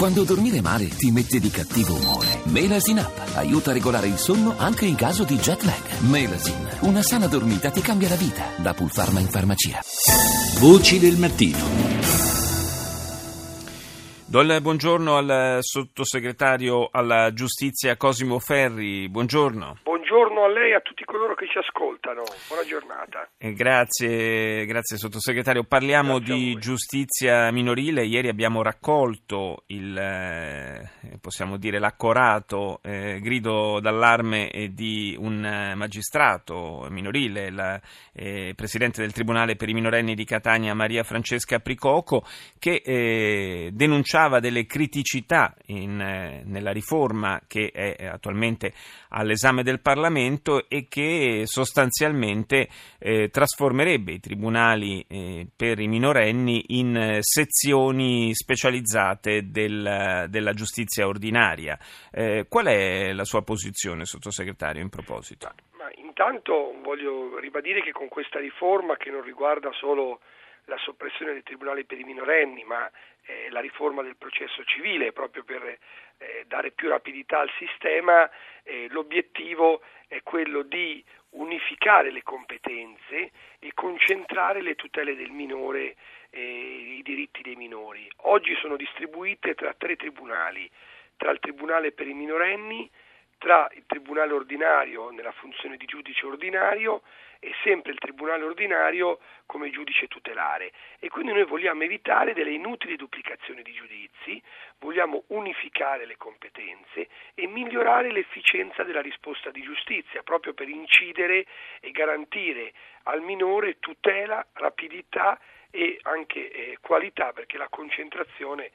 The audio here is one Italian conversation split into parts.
Quando dormire male ti mette di cattivo umore. Melasin Up aiuta a regolare il sonno anche in caso di jet lag. Melasin, una sana dormita ti cambia la vita. Da Pulpharma in farmacia. Voci del mattino. Do il buongiorno al sottosegretario alla giustizia Cosimo Ferri. Buongiorno. Buongiorno a lei e a tutti coloro che ci ascoltano. Buona giornata. Eh, grazie, grazie sottosegretario. Parliamo Grazie di giustizia minorile. Ieri abbiamo raccolto il, eh, possiamo dire, l'accorato eh, grido d'allarme eh, di un magistrato minorile, il eh, presidente del Tribunale per i minorenni di Catania, Maria Francesca Pricoco, che denunciava delle criticità in, nella riforma che è attualmente all'esame del Parlamento e che sostanzialmente eh, trasformerebbe i tribunali eh, per i minorenni in eh, sezioni specializzate del- della giustizia ordinaria. Eh, qual è la sua posizione, sottosegretario, in proposito? Ma intanto voglio ribadire che con questa riforma che non riguarda solo la soppressione del Tribunale per i minorenni, ma eh, la riforma del processo civile, proprio per eh, dare più rapidità al sistema, eh, l'obiettivo è quello di unificare le competenze e concentrare le tutele del minore e i diritti dei minori. Oggi sono distribuite tra tre tribunali, tra il Tribunale per i minorenni, tra il Tribunale ordinario nella funzione di giudice ordinario e sempre il Tribunale ordinario come giudice tutelare. E quindi noi vogliamo evitare delle inutili duplicazioni di giudizi, vogliamo unificare le competenze e migliorare l'efficienza della risposta di giustizia, proprio per incidere e garantire al minore tutela, rapidità e anche eh, qualità, perché la concentrazione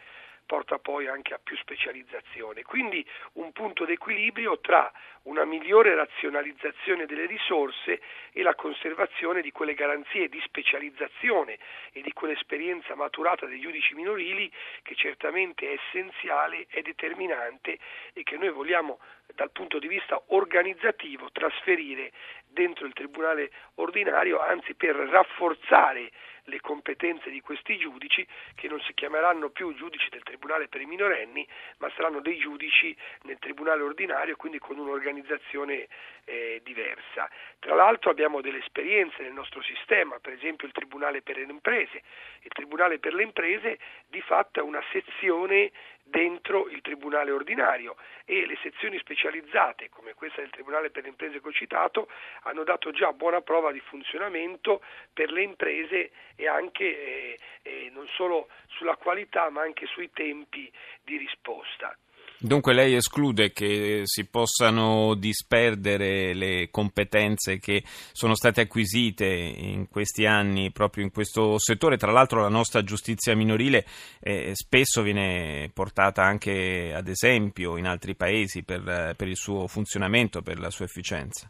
porta poi anche a più specializzazione. Quindi un punto d'equilibrio tra una migliore razionalizzazione delle risorse e la conservazione di quelle garanzie di specializzazione e di quell'esperienza maturata dei giudici minorili che certamente è essenziale, è determinante e che noi vogliamo dal punto di vista organizzativo trasferire dentro il Tribunale ordinario, anzi per rafforzare le competenze di questi giudici che non si chiameranno più giudici del Tribunale per i minorenni, ma saranno dei giudici nel Tribunale ordinario, quindi con un'organizzazione eh, diversa. Tra l'altro abbiamo delle esperienze nel nostro sistema, per esempio il Tribunale per le imprese. Il Tribunale per le imprese di fatto è una sezione dentro il Tribunale ordinario e le sezioni specializzate, come questa del Tribunale per le imprese che ho citato, hanno dato già buona prova di funzionamento per le imprese e anche eh, eh, non solo sulla qualità ma anche sui tempi di risposta. Dunque lei esclude che si possano disperdere le competenze che sono state acquisite in questi anni proprio in questo settore. Tra l'altro la nostra giustizia minorile eh, spesso viene portata anche ad esempio in altri paesi per, per il suo funzionamento, per la sua efficienza.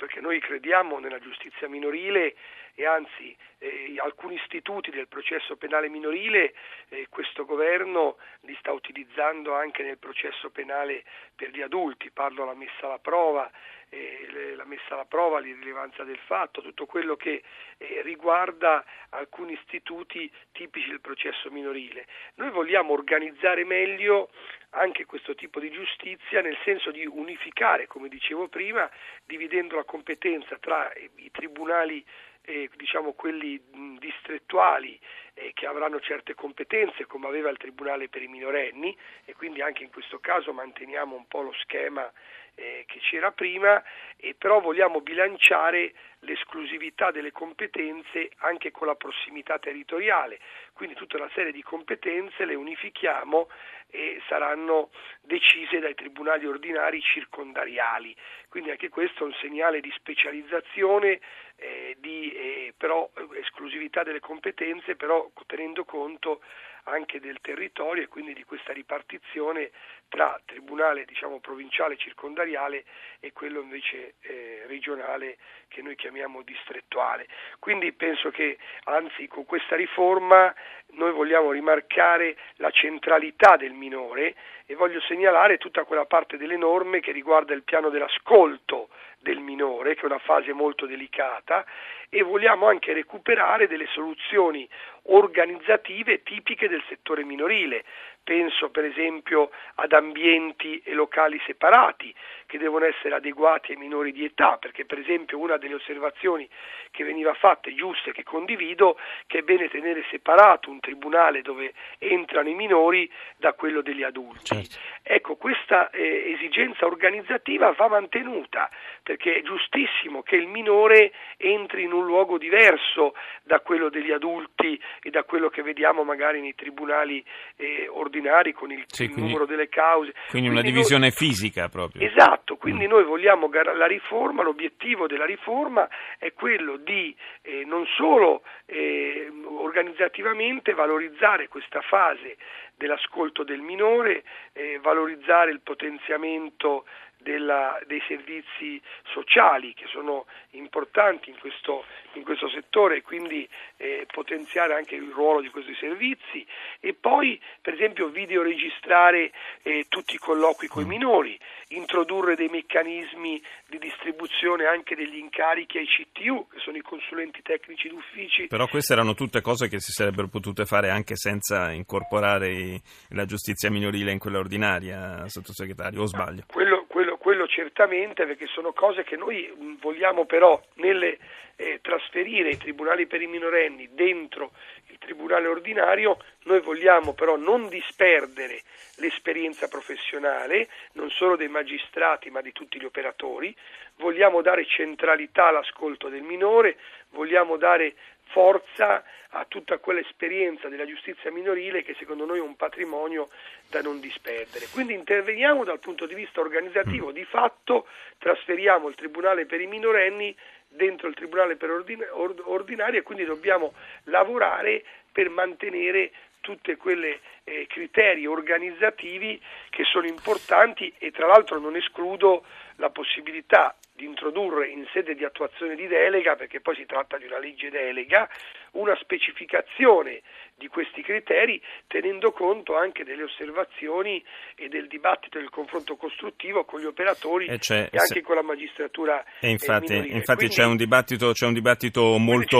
Perché noi crediamo nella giustizia minorile e anzi eh, alcuni istituti del processo penale minorile eh, questo governo li sta utilizzando anche nel processo penale per gli adulti, parlo della messa alla prova, eh, la messa alla prova, l'irrilevanza del fatto, tutto quello che eh, riguarda alcuni istituti tipici del processo minorile. Noi vogliamo organizzare meglio anche questo tipo di giustizia nel senso di unificare, come dicevo prima, dividendo la competenza tra eh, i tribunali eh, diciamo quelli distrettuali eh, che avranno certe competenze come aveva il Tribunale per i minorenni e quindi anche in questo caso manteniamo un po' lo schema eh, che c'era prima e però vogliamo bilanciare l'esclusività delle competenze anche con la prossimità territoriale, quindi tutta una serie di competenze le unifichiamo e saranno decise dai tribunali ordinari circondariali, quindi anche questo è un segnale di specializzazione, eh, di eh, però esclusività delle competenze, però tenendo conto anche del territorio e quindi di questa ripartizione tra tribunale diciamo provinciale circondariale e quello invece eh, regionale che noi chiamiamo distrettuale. Quindi penso che anzi con questa riforma noi vogliamo rimarcare la centralità del minore e voglio segnalare tutta quella parte delle norme che riguarda il piano dell'ascolto del minore, che è una fase molto delicata, e vogliamo anche recuperare delle soluzioni organizzative tipiche del settore minorile. Penso per esempio ad ambienti e locali separati che devono essere adeguati ai minori di età, perché per esempio una delle osservazioni che veniva fatta, giuste, che condivido, che è bene tenere separato un tribunale dove entrano i minori da quello degli adulti. Certo. Ecco, questa eh, esigenza organizzativa va mantenuta, perché è giustissimo che il minore entri in un luogo diverso da quello degli adulti e da quello che vediamo magari nei tribunali eh, ordinari con il, sì, il quindi, numero delle cause. Quindi, quindi una divisione noi, fisica proprio. Esatto, quindi mm. noi vogliamo la riforma, l'obiettivo della riforma è quello di eh, non solo eh, organizzativamente valorizzare questa fase dell'ascolto del minore, eh, valorizzare il potenziamento della, dei servizi sociali che sono importanti in questo, in questo settore e quindi eh, potenziare anche il ruolo di questi servizi e poi per esempio videoregistrare eh, tutti i colloqui con i mm. minori, introdurre dei meccanismi di distribuzione anche degli incarichi ai CTU che sono i consulenti tecnici d'uffici. Però queste erano tutte cose che si sarebbero potute fare anche senza incorporare la giustizia minorile in quella ordinaria, sottosegretario, o sbaglio? Quello, quello, certamente perché sono cose che noi vogliamo però nelle, eh, trasferire i tribunali per i minorenni dentro il tribunale ordinario, noi vogliamo però non disperdere l'esperienza professionale, non solo dei magistrati ma di tutti gli operatori, vogliamo dare centralità all'ascolto del minore, vogliamo dare forza a tutta quell'esperienza della giustizia minorile che secondo noi è un patrimonio da non disperdere. Quindi interveniamo dal punto di vista organizzativo, di fatto trasferiamo il Tribunale per i minorenni dentro il Tribunale per ordin- ordinario e quindi dobbiamo lavorare per mantenere tutti quei eh, criteri organizzativi che sono importanti e tra l'altro non escludo la possibilità di introdurre in sede di attuazione di delega, perché poi si tratta di una legge delega, una specificazione di questi criteri tenendo conto anche delle osservazioni e del dibattito e del confronto costruttivo con gli operatori e, e anche se... con la magistratura. E infatti, infatti Quindi, c'è un dibattito, c'è un dibattito molto,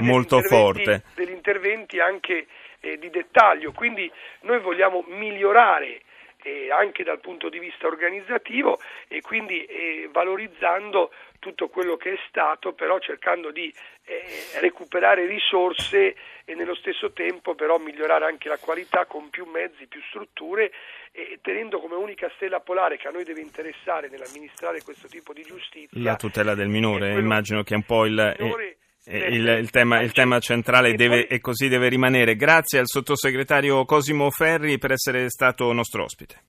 molto degli forte. Degli interventi anche eh, di dettaglio, quindi noi vogliamo migliorare eh, anche dal punto di vista organizzativo e quindi eh, valorizzando tutto quello che è stato, però cercando di eh, recuperare risorse e nello stesso tempo però migliorare anche la qualità con più mezzi, più strutture e tenendo come unica stella polare che a noi deve interessare nell'amministrare questo tipo di giustizia la tutela del minore, immagino che è un po' il, il, il, il, tema, il tema, centrale deve, e così deve rimanere. Grazie al sottosegretario Cosimo Ferri per essere stato nostro ospite.